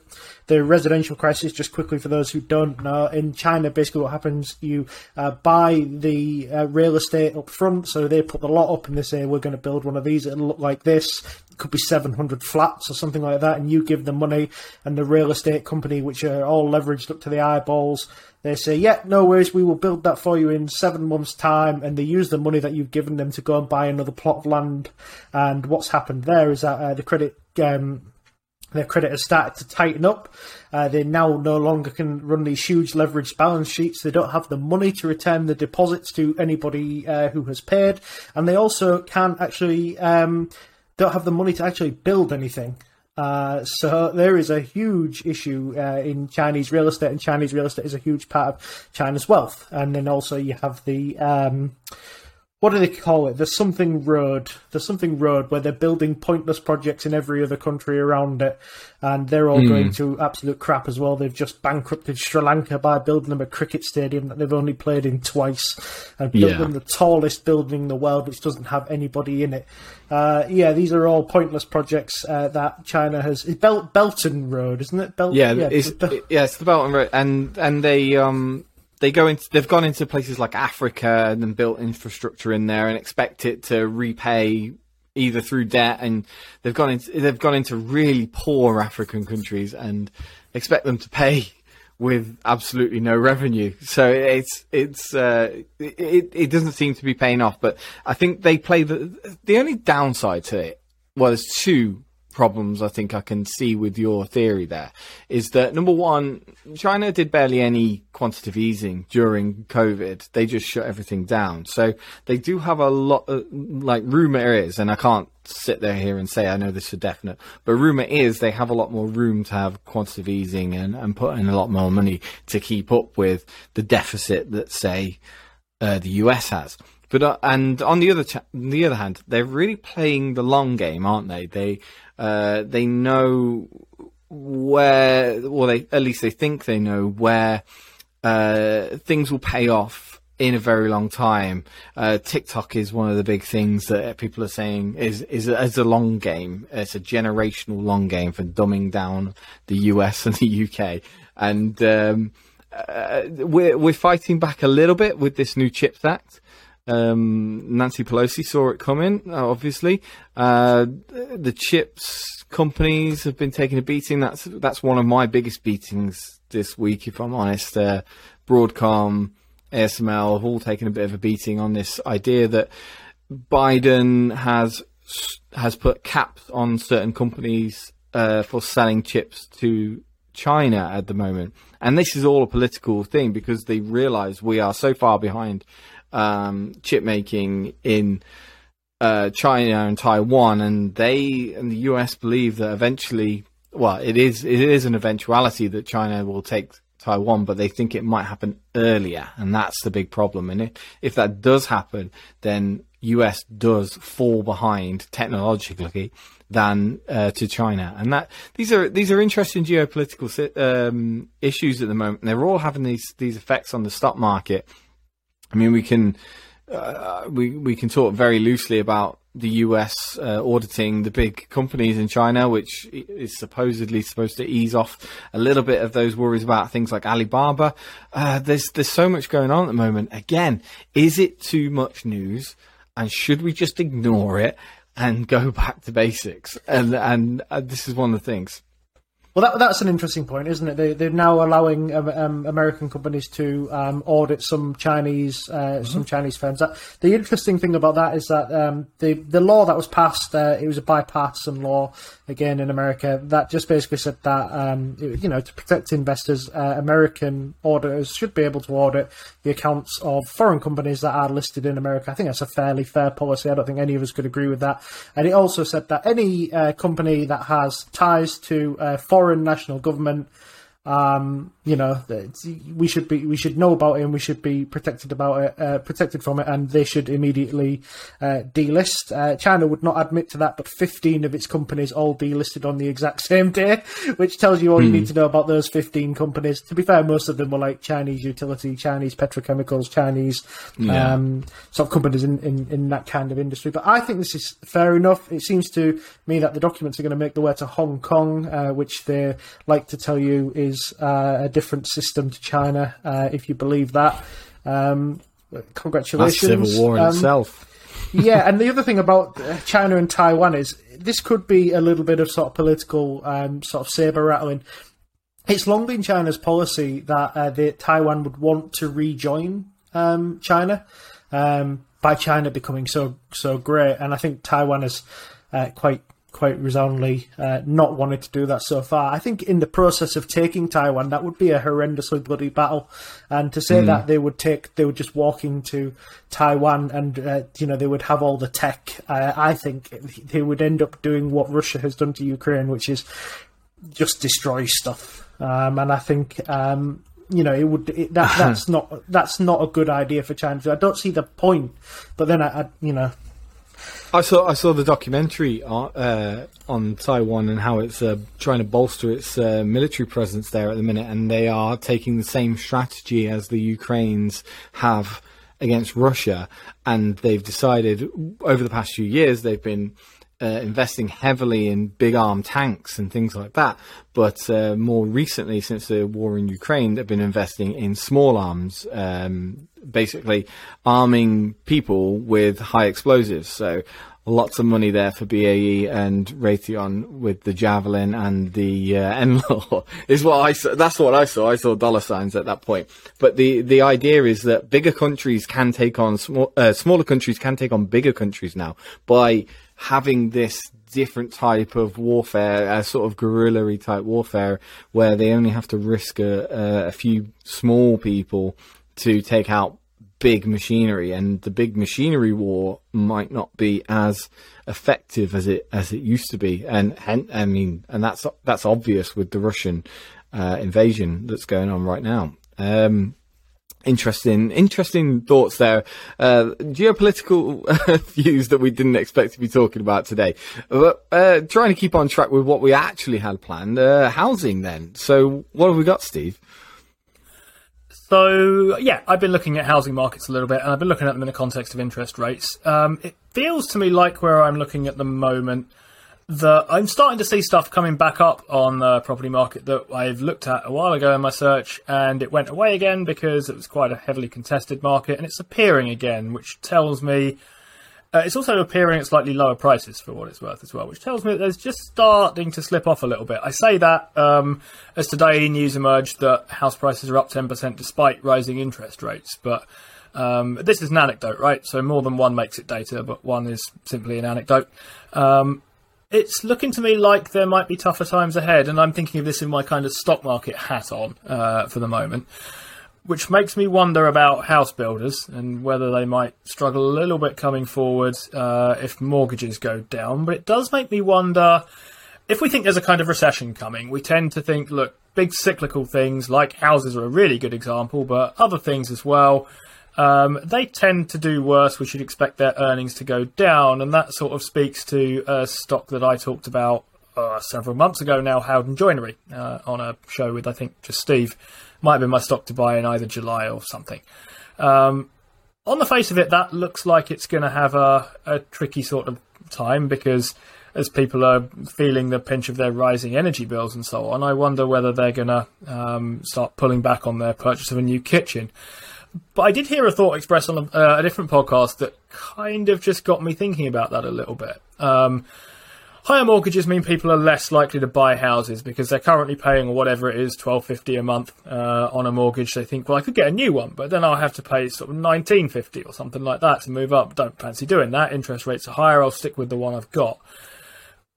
the residential crisis, just quickly for those who don't know, in China, basically what happens, you uh, buy the uh, real estate up front, so they put the lot up and they say, we're going to build one of these, it'll look like this. It could be 700 flats or something like that, and you give them money, and the real estate company, which are all leveraged up to the eyeballs, they say, yeah, no worries, we will build that for you in seven months' time, and they use the money that you've given them to go and buy another plot of land. And what's happened there is that uh, the credit um, their credit has started to tighten up. Uh, they now no longer can run these huge leveraged balance sheets. They don't have the money to return the deposits to anybody uh, who has paid, and they also can't actually um, don't have the money to actually build anything. Uh, so there is a huge issue uh, in Chinese real estate, and Chinese real estate is a huge part of China's wealth. And then also you have the um, what do they call it? There's something road. There's something road where they're building pointless projects in every other country around it, and they're all mm. going to absolute crap as well. They've just bankrupted Sri Lanka by building them a cricket stadium that they've only played in twice, and built yeah. them the tallest building in the world, which doesn't have anybody in it. Uh, yeah, these are all pointless projects uh, that China has. It's Bel- Belt and Road, isn't it? Bel- yeah, yeah, it's, yeah, it's the Belt and Road, and and they um they go into they've gone into places like Africa and then built infrastructure in there and expect it to repay either through debt and they've gone into they've gone into really poor African countries and expect them to pay with absolutely no revenue. So it's it's uh, it it doesn't seem to be paying off. But I think they play the the only downside to it. Well, there's two problems I think I can see with your theory there is that number one, China did barely any quantitative easing during COVID. They just shut everything down. So they do have a lot, of, like rumor is, and I can't sit there here and say I know this for definite, but rumor is they have a lot more room to have quantitative easing and, and put in a lot more money to keep up with the deficit that say uh, the US has. But uh, and on the other cha- the other hand, they're really playing the long game, aren't they? They uh, they know where, well, they at least they think they know where uh, things will pay off in a very long time. Uh, TikTok is one of the big things that people are saying is is a, is a long game. It's a generational long game for dumbing down the US and the UK, and um, uh, we're we're fighting back a little bit with this new Chips Act. Um, Nancy Pelosi saw it coming, obviously. Uh, the chips companies have been taking a beating. That's that's one of my biggest beatings this week, if I'm honest. Uh, Broadcom, ASML have all taken a bit of a beating on this idea that Biden has has put caps on certain companies uh, for selling chips to China at the moment. And this is all a political thing because they realize we are so far behind um, chip making in uh, China and Taiwan, and they and the US believe that eventually, well, it is it is an eventuality that China will take Taiwan, but they think it might happen earlier, and that's the big problem. And if, if that does happen, then US does fall behind technologically than uh, to China, and that these are these are interesting geopolitical um, issues at the moment. And they're all having these these effects on the stock market I mean, we can uh, we we can talk very loosely about the US uh, auditing the big companies in China, which is supposedly supposed to ease off a little bit of those worries about things like Alibaba. Uh, there's there's so much going on at the moment. Again, is it too much news? And should we just ignore it and go back to basics? And and uh, this is one of the things. Well, that, that's an interesting point, isn't it? They, they're now allowing um, um, American companies to um, audit some Chinese uh, mm-hmm. some Chinese firms. That, the interesting thing about that is that um, the the law that was passed, uh, it was a bipartisan law again in America that just basically said that um, it, you know to protect investors, uh, American auditors should be able to audit the accounts of foreign companies that are listed in America. I think that's a fairly fair policy. I don't think any of us could agree with that. And it also said that any uh, company that has ties to uh, foreign foreign national government um, you know, we should be we should know about it and we should be protected about it, uh, protected from it, and they should immediately uh, delist. Uh, China would not admit to that, but 15 of its companies all delisted on the exact same day, which tells you all mm. you need hmm. to know about those 15 companies. To be fair, most of them were like Chinese utility, Chinese petrochemicals, Chinese yeah. um, sort of companies in, in, in that kind of industry. But I think this is fair enough. It seems to me that the documents are going to make the way to Hong Kong, uh, which they like to tell you is uh, a different system to China, uh, if you believe that. Um, congratulations. That's civil war um, itself. yeah, and the other thing about uh, China and Taiwan is this could be a little bit of sort of political um, sort of saber rattling. It's long been China's policy that uh, the, Taiwan would want to rejoin um, China um, by China becoming so so great, and I think Taiwan is uh, quite quite resoundingly uh, not wanted to do that so far. I think in the process of taking Taiwan, that would be a horrendously bloody battle. And to say mm. that they would take, they would just walk into Taiwan and uh, you know they would have all the tech. Uh, I think they would end up doing what Russia has done to Ukraine, which is just destroy stuff. Um, and I think um, you know, it would it, that that's not that's not a good idea for China. I don't see the point. But then I, I you know, I saw I saw the documentary on, uh, on Taiwan and how it's uh, trying to bolster its uh, military presence there at the minute, and they are taking the same strategy as the Ukrainians have against Russia, and they've decided over the past few years they've been uh, investing heavily in big arm tanks and things like that. But uh, more recently, since the war in Ukraine, they've been investing in small arms, um, basically arming people with high explosives. So lots of money there for BAE and Raytheon with the Javelin and the uh, NLAW is what I saw. That's what I saw. I saw dollar signs at that point. But the, the idea is that bigger countries can take on uh, smaller countries can take on bigger countries now by having this different type of warfare, a sort of guerrilla type warfare, where they only have to risk a, a few small people to take out big machinery, and the big machinery war might not be as effective as it as it used to be. And, and I mean, and that's that's obvious with the Russian uh, invasion that's going on right now. Um, interesting, interesting thoughts there. Uh, geopolitical views that we didn't expect to be talking about today. But uh, trying to keep on track with what we actually had planned. Uh, housing, then. So, what have we got, Steve? So yeah, I've been looking at housing markets a little bit, and I've been looking at them in the context of interest rates. Um, it feels to me like where I'm looking at the moment I'm starting to see stuff coming back up on the property market that I've looked at a while ago in my search, and it went away again because it was quite a heavily contested market, and it's appearing again, which tells me uh, it's also appearing at slightly lower prices for what it's worth as well, which tells me that there's just starting to slip off a little bit. I say that um, as today news emerged that house prices are up 10% despite rising interest rates, but um, this is an anecdote, right? So more than one makes it data, but one is simply an anecdote. Um, it's looking to me like there might be tougher times ahead, and I'm thinking of this in my kind of stock market hat on uh, for the moment, which makes me wonder about house builders and whether they might struggle a little bit coming forward uh, if mortgages go down. But it does make me wonder if we think there's a kind of recession coming, we tend to think, look, big cyclical things like houses are a really good example, but other things as well um, they tend to do worse. We should expect their earnings to go down, and that sort of speaks to a stock that I talked about uh, several months ago now, Howden Joinery, uh, on a show with I think just Steve. Might have been my stock to buy in either July or something. Um, on the face of it, that looks like it's going to have a, a tricky sort of time because as people are feeling the pinch of their rising energy bills and so on, I wonder whether they're going to um, start pulling back on their purchase of a new kitchen. But I did hear a thought expressed on a, uh, a different podcast that kind of just got me thinking about that a little bit. Um, higher mortgages mean people are less likely to buy houses because they're currently paying whatever it is, twelve fifty a month uh, on a mortgage. They think, well, I could get a new one, but then I'll have to pay sort of nineteen fifty or something like that to move up. Don't fancy doing that. Interest rates are higher. I'll stick with the one I've got.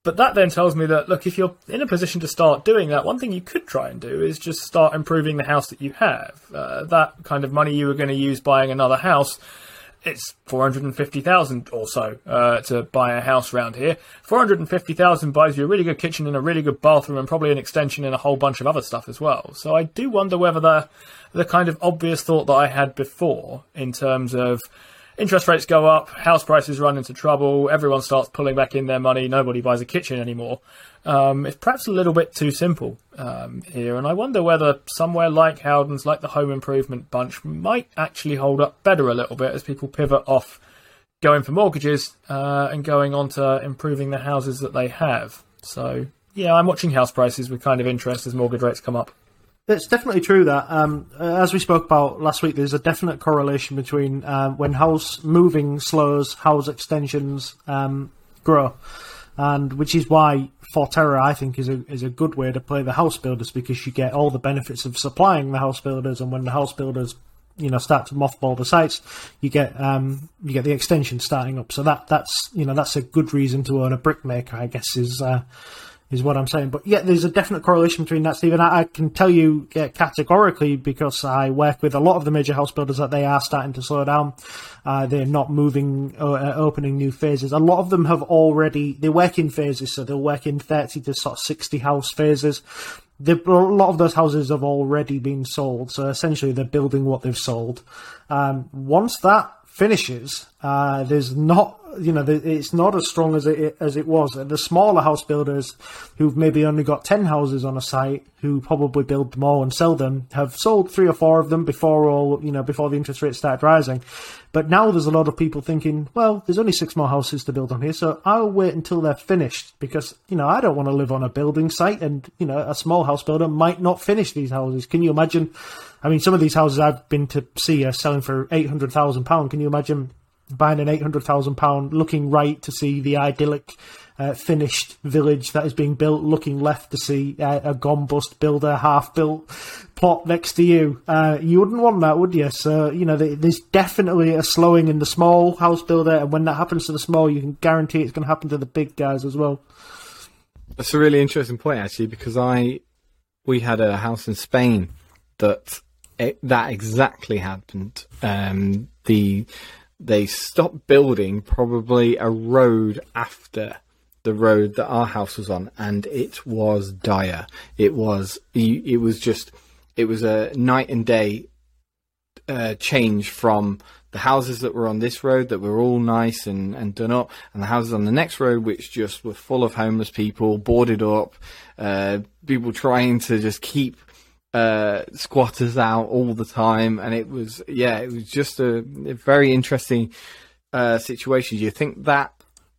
But that then tells me that, look, if you're in a position to start doing that, one thing you could try and do is just start improving the house that you have. Uh, that kind of money you were going to use buying another house, it's 450,000 or so uh, to buy a house around here. 450,000 buys you a really good kitchen and a really good bathroom and probably an extension and a whole bunch of other stuff as well. So I do wonder whether the, the kind of obvious thought that I had before in terms of interest rates go up, house prices run into trouble, everyone starts pulling back in their money, nobody buys a kitchen anymore. Um, it's perhaps a little bit too simple um, here, and I wonder whether somewhere like Howdens, like the Home Improvement Bunch, might actually hold up better a little bit as people pivot off going for mortgages uh, and going on to improving the houses that they have. So, yeah, I'm watching house prices with kind of interest as mortgage rates come up. It's definitely true that, um, as we spoke about last week, there's a definite correlation between um, when house moving slows, house extensions um, grow, and which is why Forterra, I think, is a is a good way to play the house builders because you get all the benefits of supplying the house builders, and when the house builders you know start to mothball the sites, you get um, you get the extension starting up. So that that's you know that's a good reason to own a brickmaker, I guess is. Uh, is what I'm saying. But yeah, there's a definite correlation between that, Stephen. I, I can tell you uh, categorically because I work with a lot of the major house builders that they are starting to slow down. Uh, they're not moving, uh, opening new phases. A lot of them have already, they work in phases, so they'll work in 30 to sort of 60 house phases. The, a lot of those houses have already been sold, so essentially they're building what they've sold. Um, once that finishes, uh, there's not you know, it's not as strong as it as it was. The smaller house builders, who've maybe only got ten houses on a site, who probably build more and sell them, have sold three or four of them before all you know before the interest rates started rising. But now there's a lot of people thinking, well, there's only six more houses to build on here, so I'll wait until they're finished because you know I don't want to live on a building site, and you know a small house builder might not finish these houses. Can you imagine? I mean, some of these houses I've been to see are selling for eight hundred thousand pound. Can you imagine buying an eight hundred thousand pound, looking right to see the idyllic uh, finished village that is being built, looking left to see uh, a gone bust builder half built plot next to you. Uh, you wouldn't want that, would you? So you know, there's definitely a slowing in the small house builder, and when that happens to the small, you can guarantee it's going to happen to the big guys as well. That's a really interesting point, actually, because I we had a house in Spain that it, that exactly happened. Um, the they stopped building probably a road after the road that our house was on, and it was dire. It was it was just it was a night and day uh, change from the houses that were on this road that were all nice and, and done up, and the houses on the next road which just were full of homeless people, boarded up, uh, people trying to just keep uh, squatters out all the time, and it was yeah, it was just a, a very interesting uh, situation. Do you think that?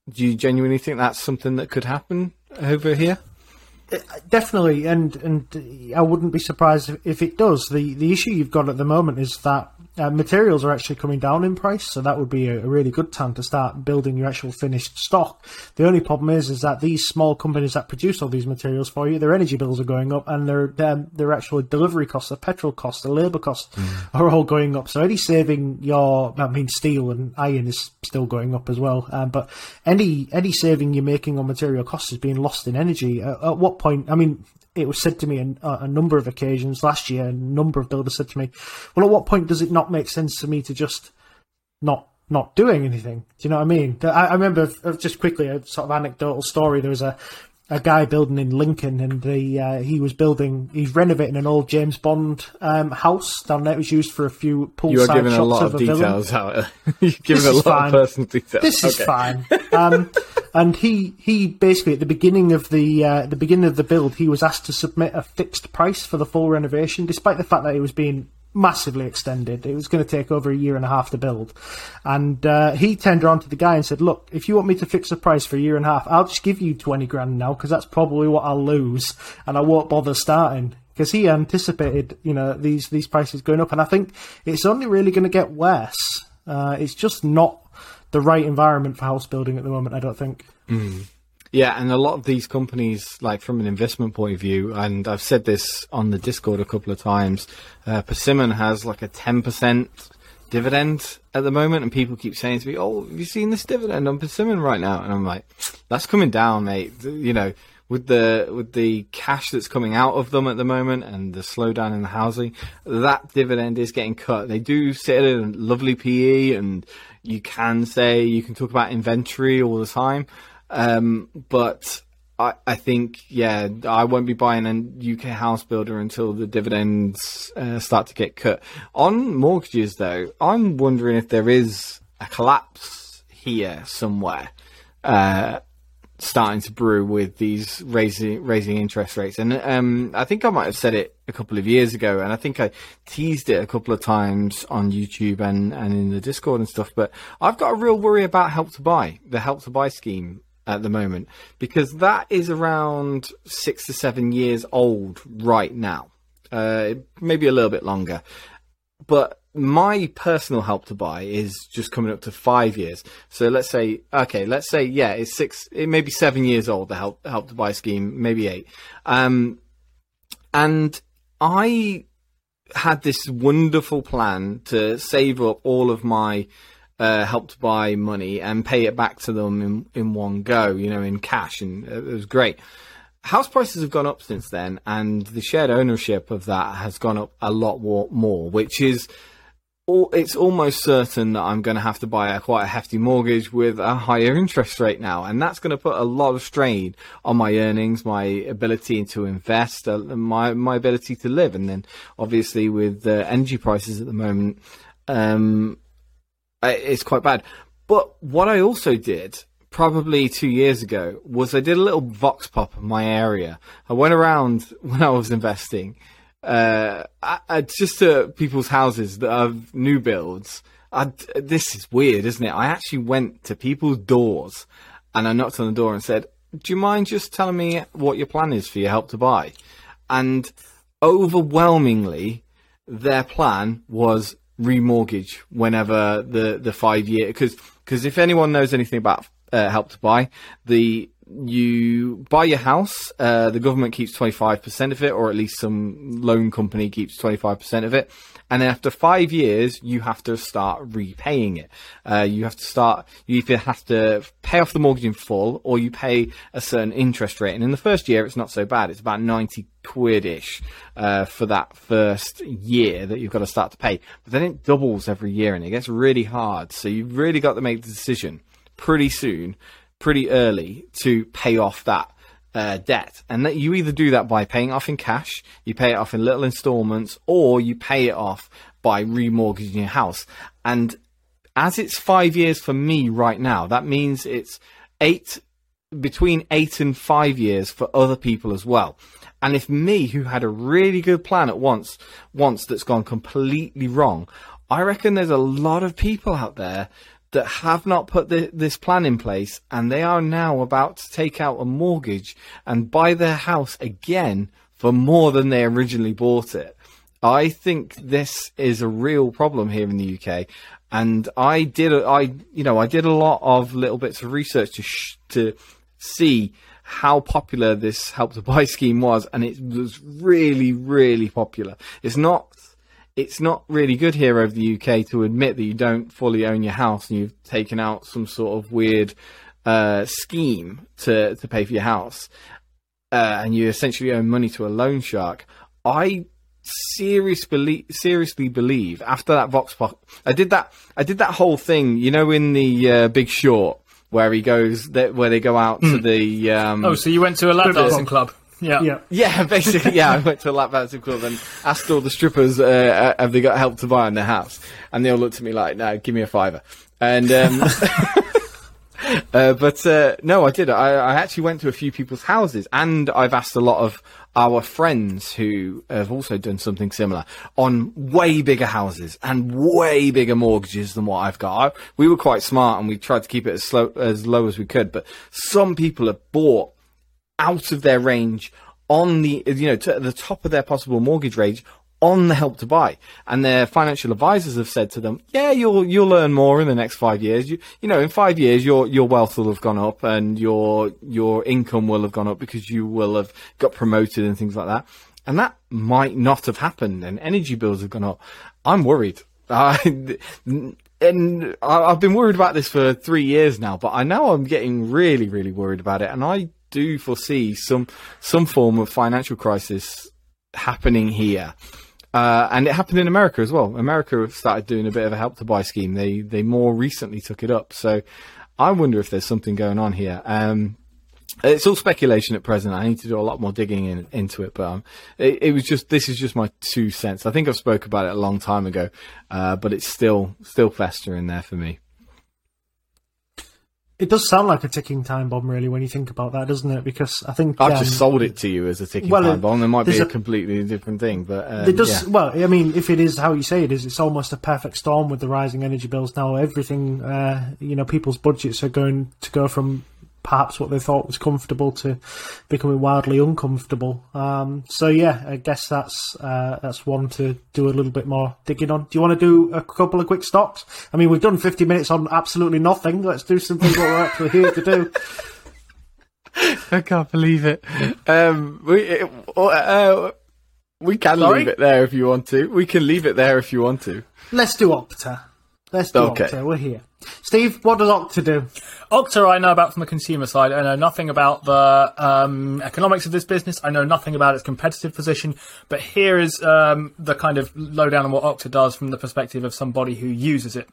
Do you genuinely think that's something that could happen over here? Uh, definitely, and and I wouldn't be surprised if it does. the The issue you've got at the moment is that uh, materials are actually coming down in price, so that would be a, a, really good time to start building your actual finished stock. The only problem is, is that these small companies that produce all these materials for you, their energy bills are going up, and their their, their actual delivery costs, their petrol costs, their labour costs mm. are all going up. So any saving your, I mean, steel and iron is still going up as well. Um, but any any saving you're making on material costs is being lost in energy. Uh, at what point? I mean, it was said to me a, uh, a, number of occasions last year. A number of builders said to me, "Well, at what point does it not make sense for me to just not not doing anything?" Do you know what I mean? I, I remember uh, just quickly a sort of anecdotal story. There was a a guy building in Lincoln, and the, uh, he was building, he's renovating an old James Bond um, house down there. It was used for a few poolside You are giving a lot of, of details out. You're giving a lot fine. of personal details. This is fine. Um, and he, he basically at the beginning of the uh, the beginning of the build, he was asked to submit a fixed price for the full renovation, despite the fact that it was being massively extended. It was going to take over a year and a half to build. And uh, he turned around to the guy and said, Look, if you want me to fix the price for a year and a half, I'll just give you 20 grand now because that's probably what I'll lose and I won't bother starting. Because he anticipated, you know, these, these prices going up. And I think it's only really going to get worse. Uh, it's just not the right environment for house building at the moment, I don't think. Yeah, and a lot of these companies, like from an investment point of view, and I've said this on the Discord a couple of times, uh, Persimmon has like a 10% dividend at the moment, and people keep saying to me, Oh, have you seen this dividend on Persimmon right now? And I'm like, That's coming down, mate. You know, with the with the cash that's coming out of them at the moment and the slowdown in the housing, that dividend is getting cut. They do sit at a lovely PE, and you can say you can talk about inventory all the time, um, but I, I think yeah, I won't be buying a UK house builder until the dividends uh, start to get cut. On mortgages, though, I'm wondering if there is a collapse here somewhere. Uh, starting to brew with these raising raising interest rates. And um, I think I might have said it a couple of years ago, and I think I teased it a couple of times on YouTube and, and in the Discord and stuff. But I've got a real worry about Help to Buy, the Help to Buy scheme at the moment, because that is around six to seven years old right now, uh, maybe a little bit longer. But my personal help to buy is just coming up to five years. So let's say, okay, let's say, yeah, it's six, it may be seven years old, the help, help to buy scheme, maybe eight. Um, and I had this wonderful plan to save up all of my uh, help to buy money and pay it back to them in, in one go, you know, in cash. And it was great. House prices have gone up since then, and the shared ownership of that has gone up a lot more, which is it's almost certain that I'm going to have to buy a quite a hefty mortgage with a higher interest rate now, and that's going to put a lot of strain on my earnings, my ability to invest, uh, my my ability to live, and then obviously with uh, energy prices at the moment, um, it's quite bad. But what I also did probably two years ago was I did a little vox pop in my area. I went around when I was investing uh, I, I, just to people's houses that have new builds. I, this is weird, isn't it? I actually went to people's doors and I knocked on the door and said, "Do you mind just telling me what your plan is for your help to buy?" And overwhelmingly, their plan was remortgage whenever the the five year because because if anyone knows anything about uh, help to buy, the you buy your house, uh, the government keeps 25% of it, or at least some loan company keeps 25% of it. And then after five years, you have to start repaying it. Uh, you have to start, you either have to pay off the mortgage in full, or you pay a certain interest rate. And in the first year, it's not so bad. It's about 90 quid-ish, uh, for that first year that you've got to start to pay. But then it doubles every year and it gets really hard. So you've really got to make the decision pretty soon pretty early to pay off that uh, debt. And that you either do that by paying off in cash, you pay it off in little installments, or you pay it off by remortgaging your house. And as it's five years for me right now, that means it's eight between eight and five years for other people as well. And if me, who had a really good plan at once, once that's gone completely wrong, I reckon there's a lot of people out there that have not put the, this plan in place and they are now about to take out a mortgage and buy their house again for more than they originally bought it. I think this is a real problem here in the UK. And I did, I, you know, I did a lot of little bits of research to, sh- to see how popular this help to buy scheme was. And it was really, really popular. It's not it's not really good here over the UK to admit that you don't fully own your house and you've taken out some sort of weird uh, scheme to to pay for your house, uh, and you essentially owe money to a loan shark. I seriously believe, seriously believe after that vox pop, I did that. I did that whole thing, you know, in the uh, Big Short where he goes, where they go out to the. Um, oh, so you went to a lap dancing club? Yeah. Yeah. Yeah, basically, yeah. I went to a lap dancing club and asked all the strippers, uh, uh, have they got help to buy in their house? And they all looked at me like, no, give me a fiver. And, um, uh, but uh, no, I did. I, I actually went to a few people's houses, and I've asked a lot of our friends who have also done something similar on way bigger houses and way bigger mortgages than what I've got. I, we were quite smart, and we tried to keep it as slow as low as we could. But some people have bought out of their range on the you know to the top of their possible mortgage range on the help to buy. And their financial advisors have said to them yeah you'll you'll earn more in the next 5 years. You you know in 5 years your your wealth will have gone up and your your income will have gone up because you will have got promoted and things like that. And that might not have happened and energy bills have gone up. I'm worried. I, and I've been worried about this for 3 years now but I know I'm getting really really worried about it. And I do foresee some some form of financial crisis happening here. Uh, and it happened in America as well. America started doing a bit of a help to buy scheme. They they more recently took it up. So I wonder if there's something going on here. Um, it's all speculation at present. I need to do a lot more digging in, into it, but um, it, it, was just this is just my two cents. I think I've spoke about it a long time ago, uh, but it's still still festering there for me. It does sound like a ticking time bomb, really, when you think about that, doesn't it? Because I think I've um, just sold it to you as a ticking well, time bomb. There might be a, a- completely different thing, but um, It does yeah. well. I mean, if it is how you say it is, it's almost a perfect storm with the rising energy bills now. Everything, uh, you know, people's budgets are going to go from perhaps what they thought was comfortable to becoming wildly uncomfortable. Um, so yeah, I guess that's uh, that's one to do a little bit more digging on. Do you want to do a couple of quick stocks? I mean, we've done fifty minutes on absolutely nothing. Let's do something what we're actually here to do. I can't believe it. Um, we uh, we can Sorry? leave it there if you want to. We can leave it there if you want to. Let's do Okta. Let's do Okay. Okta. We're here. Steve, what does Okta do? Okta, I know about from the consumer side. I know nothing about the um, economics of this business. I know nothing about its competitive position. But here is um, the kind of lowdown on what Okta does from the perspective of somebody who uses it.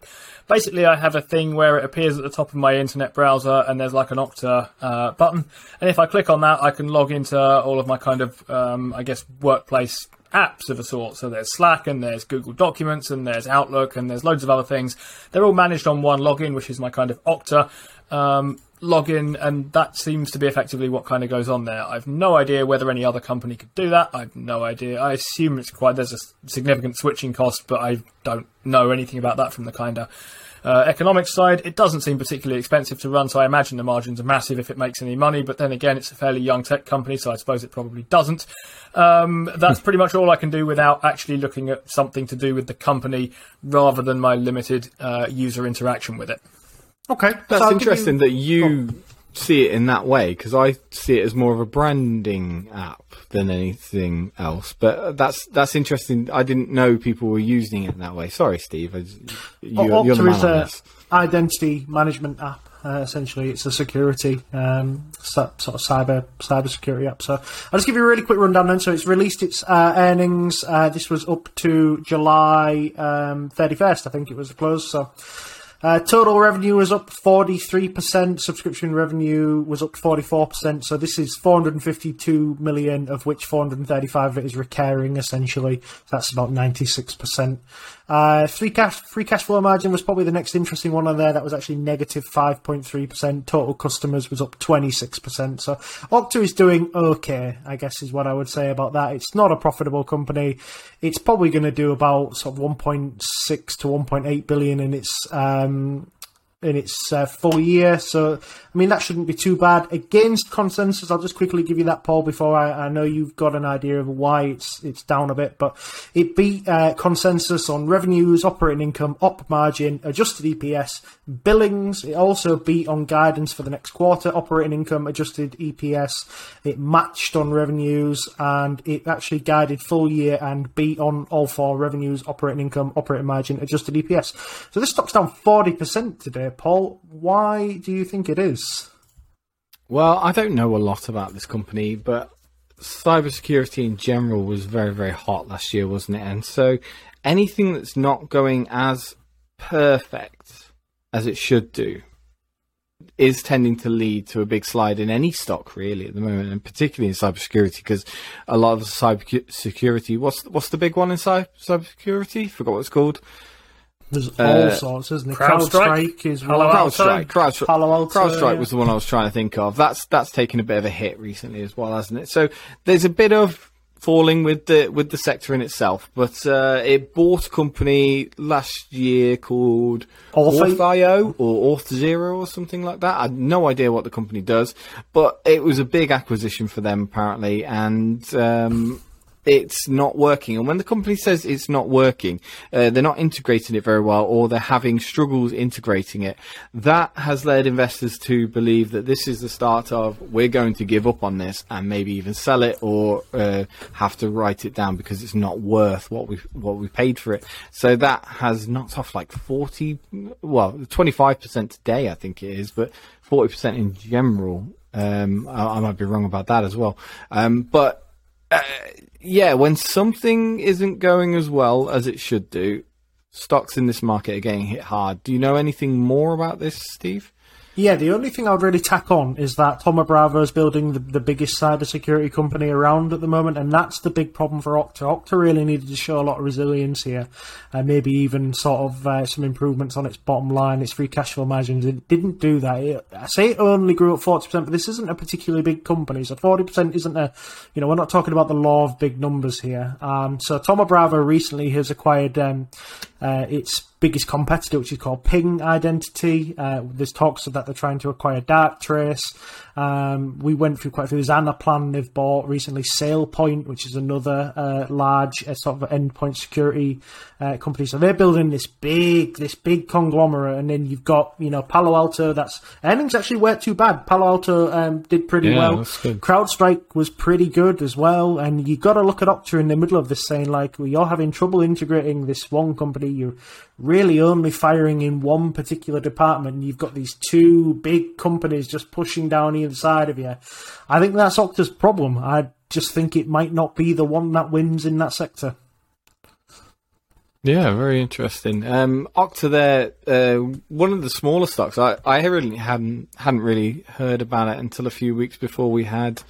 Basically, I have a thing where it appears at the top of my internet browser, and there's like an Okta uh, button. And if I click on that, I can log into all of my kind of, um, I guess, workplace apps of a sort. So there's Slack and there's Google Documents and there's Outlook and there's loads of other things. They're all managed on one login, which is my kind of Okta um, login, and that seems to be effectively what kind of goes on there. I've no idea whether any other company could do that. I've no idea. I assume it's quite there's a significant switching cost, but I don't know anything about that from the kind of. Uh, economics side, it doesn't seem particularly expensive to run, so I imagine the margins are massive if it makes any money. But then again, it's a fairly young tech company, so I suppose it probably doesn't. Um, that's pretty much all I can do without actually looking at something to do with the company rather than my limited uh, user interaction with it. Okay, That's so interesting you- that you see it in that way because I see it as more of a branding app than anything else. But that's that's interesting. I didn't know people were using it that way. Sorry, Steve. I You, you're the man is on a this. identity management app. Uh, essentially, it's a security um, sort of cyber cyber security app. So I'll just give you a really quick rundown. Then, so it's released its uh, earnings. Uh, this was up to July um, thirty first, I think it was the close. So. Uh, total revenue was up 43%, subscription revenue was up 44%, so this is 452 million, of which 435 of it is recurring, essentially. So that's about 96%. Uh, free cash, free cash flow margin was probably the next interesting one on there. That was actually negative 5.3%. Total customers was up 26%. So Okta is doing okay, I guess is what I would say about that. It's not a profitable company. It's probably going to do about sort of 1.6 to 1.8 billion in its, um, in its uh, full year. So, I mean, that shouldn't be too bad. Against consensus, I'll just quickly give you that, poll before I, I know you've got an idea of why it's it's down a bit. But it beat uh, consensus on revenues, operating income, op margin, adjusted EPS, billings. It also beat on guidance for the next quarter, operating income, adjusted EPS. It matched on revenues, and it actually guided full year and beat on all four revenues, operating income, operating margin, adjusted EPS. So this stock's down 40% today. Paul, why do you think it is? Well, I don't know a lot about this company, but cybersecurity in general was very, very hot last year, wasn't it? And so anything that's not going as perfect as it should do is tending to lead to a big slide in any stock really at the moment, and particularly in cybersecurity because a lot of cybersecurity. What's what's the big one in cyber cybersecurity? Forgot what it's called. There's all Uh, sorts, isn't there? CrowdStrike, CrowdStrike is Palo one. Alto. CrowdStrike, CrowdStrike, CrowdStrike yeah. was the one I was trying to think of. That's that's taken a bit of a hit recently as well, hasn't it? So there's a bit of falling with the with the sector in itself, but uh, it bought a company last year called Auth- Auth.io or Auth Zero or something like that. I had no idea what the company does, but it was a big acquisition for them apparently, and. Um, it's not working. And when the company says it's not working, uh, they're not integrating it very well or they're having struggles integrating it. That has led investors to believe that this is the start of we're going to give up on this and maybe even sell it or uh, have to write it down because it's not worth what we what we paid for it. So that has knocked off like 40, well, 25% today, I think it is, but 40% in general. Um, I, I might be wrong about that as well. Um, but uh, yeah, when something isn't going as well as it should do, stocks in this market are getting hit hard. Do you know anything more about this, Steve? Yeah, the only thing I would really tack on is that Thoma Bravo is building the, the biggest cybersecurity company around at the moment, and that's the big problem for Okta. Okta really needed to show a lot of resilience here, and maybe even sort of uh, some improvements on its bottom line, its free cash flow margins. It didn't do that. It, I say it only grew at 40%, but this isn't a particularly big company, so 40% isn't a, you know, we're not talking about the law of big numbers here. Um, so Thoma Bravo recently has acquired um, uh, its biggest competitor, which is called Ping Identity. Uh, there's talks of that they're trying to acquire Darktrace. Um, we went through quite a few. There's Anaplan they've bought recently. SailPoint, which is another uh, large uh, sort of endpoint security uh, company. So they're building this big, this big conglomerate, and then you've got you know Palo Alto. That's earnings actually weren't too bad. Palo Alto um, did pretty Yeah, well. CrowdStrike was pretty good as well, and you've got to look at Okta in the middle of this, saying like, well, you're having trouble integrating this one company. You're really only firing in one particular department, and you've got these two big companies just pushing down either side of you. I think that's Okta's problem. I just think it might not be the one that wins in that sector. Yeah, very interesting. Um, there, uh, one of the smaller stocks. I, I really hadn't hadn't really heard about it until a few weeks before we had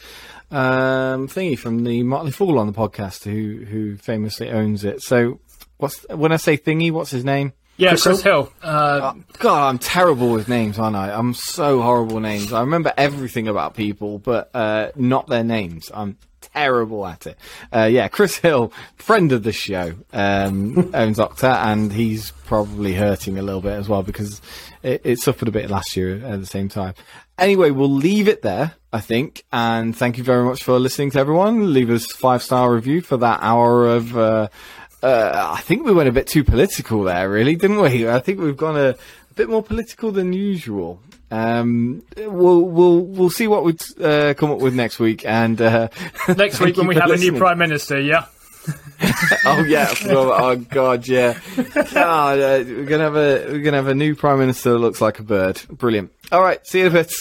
um, thingy from the Motley Fool on the podcast, who who famously owns it. So, what's when I say thingy, what's his name? Yeah, Chris Chris, Hill. Uh, God, I'm terrible with names, aren't I? I'm so horrible with names. I remember everything about people, but uh, not their names. I'm terrible at it. Uh, yeah, Chris Hill, friend of the show, um, owns Okta, and he's probably hurting a little bit as well because it, it suffered a bit last year at the same time. Anyway, we'll leave it there, I think, and thank you very much for listening to everyone. Leave us five star review for that hour of. Uh, I think we went a bit too political there, really, didn't we? I think we've gone a, a bit more political than usual. Um, we'll we'll we'll see what we uh, come up with next week, and uh, next week when we have a new prime minister, yeah. oh yeah, oh god, yeah. Uh, we're gonna have a we're gonna have a new prime minister that looks like a bird. Brilliant. All right, see you in a bit.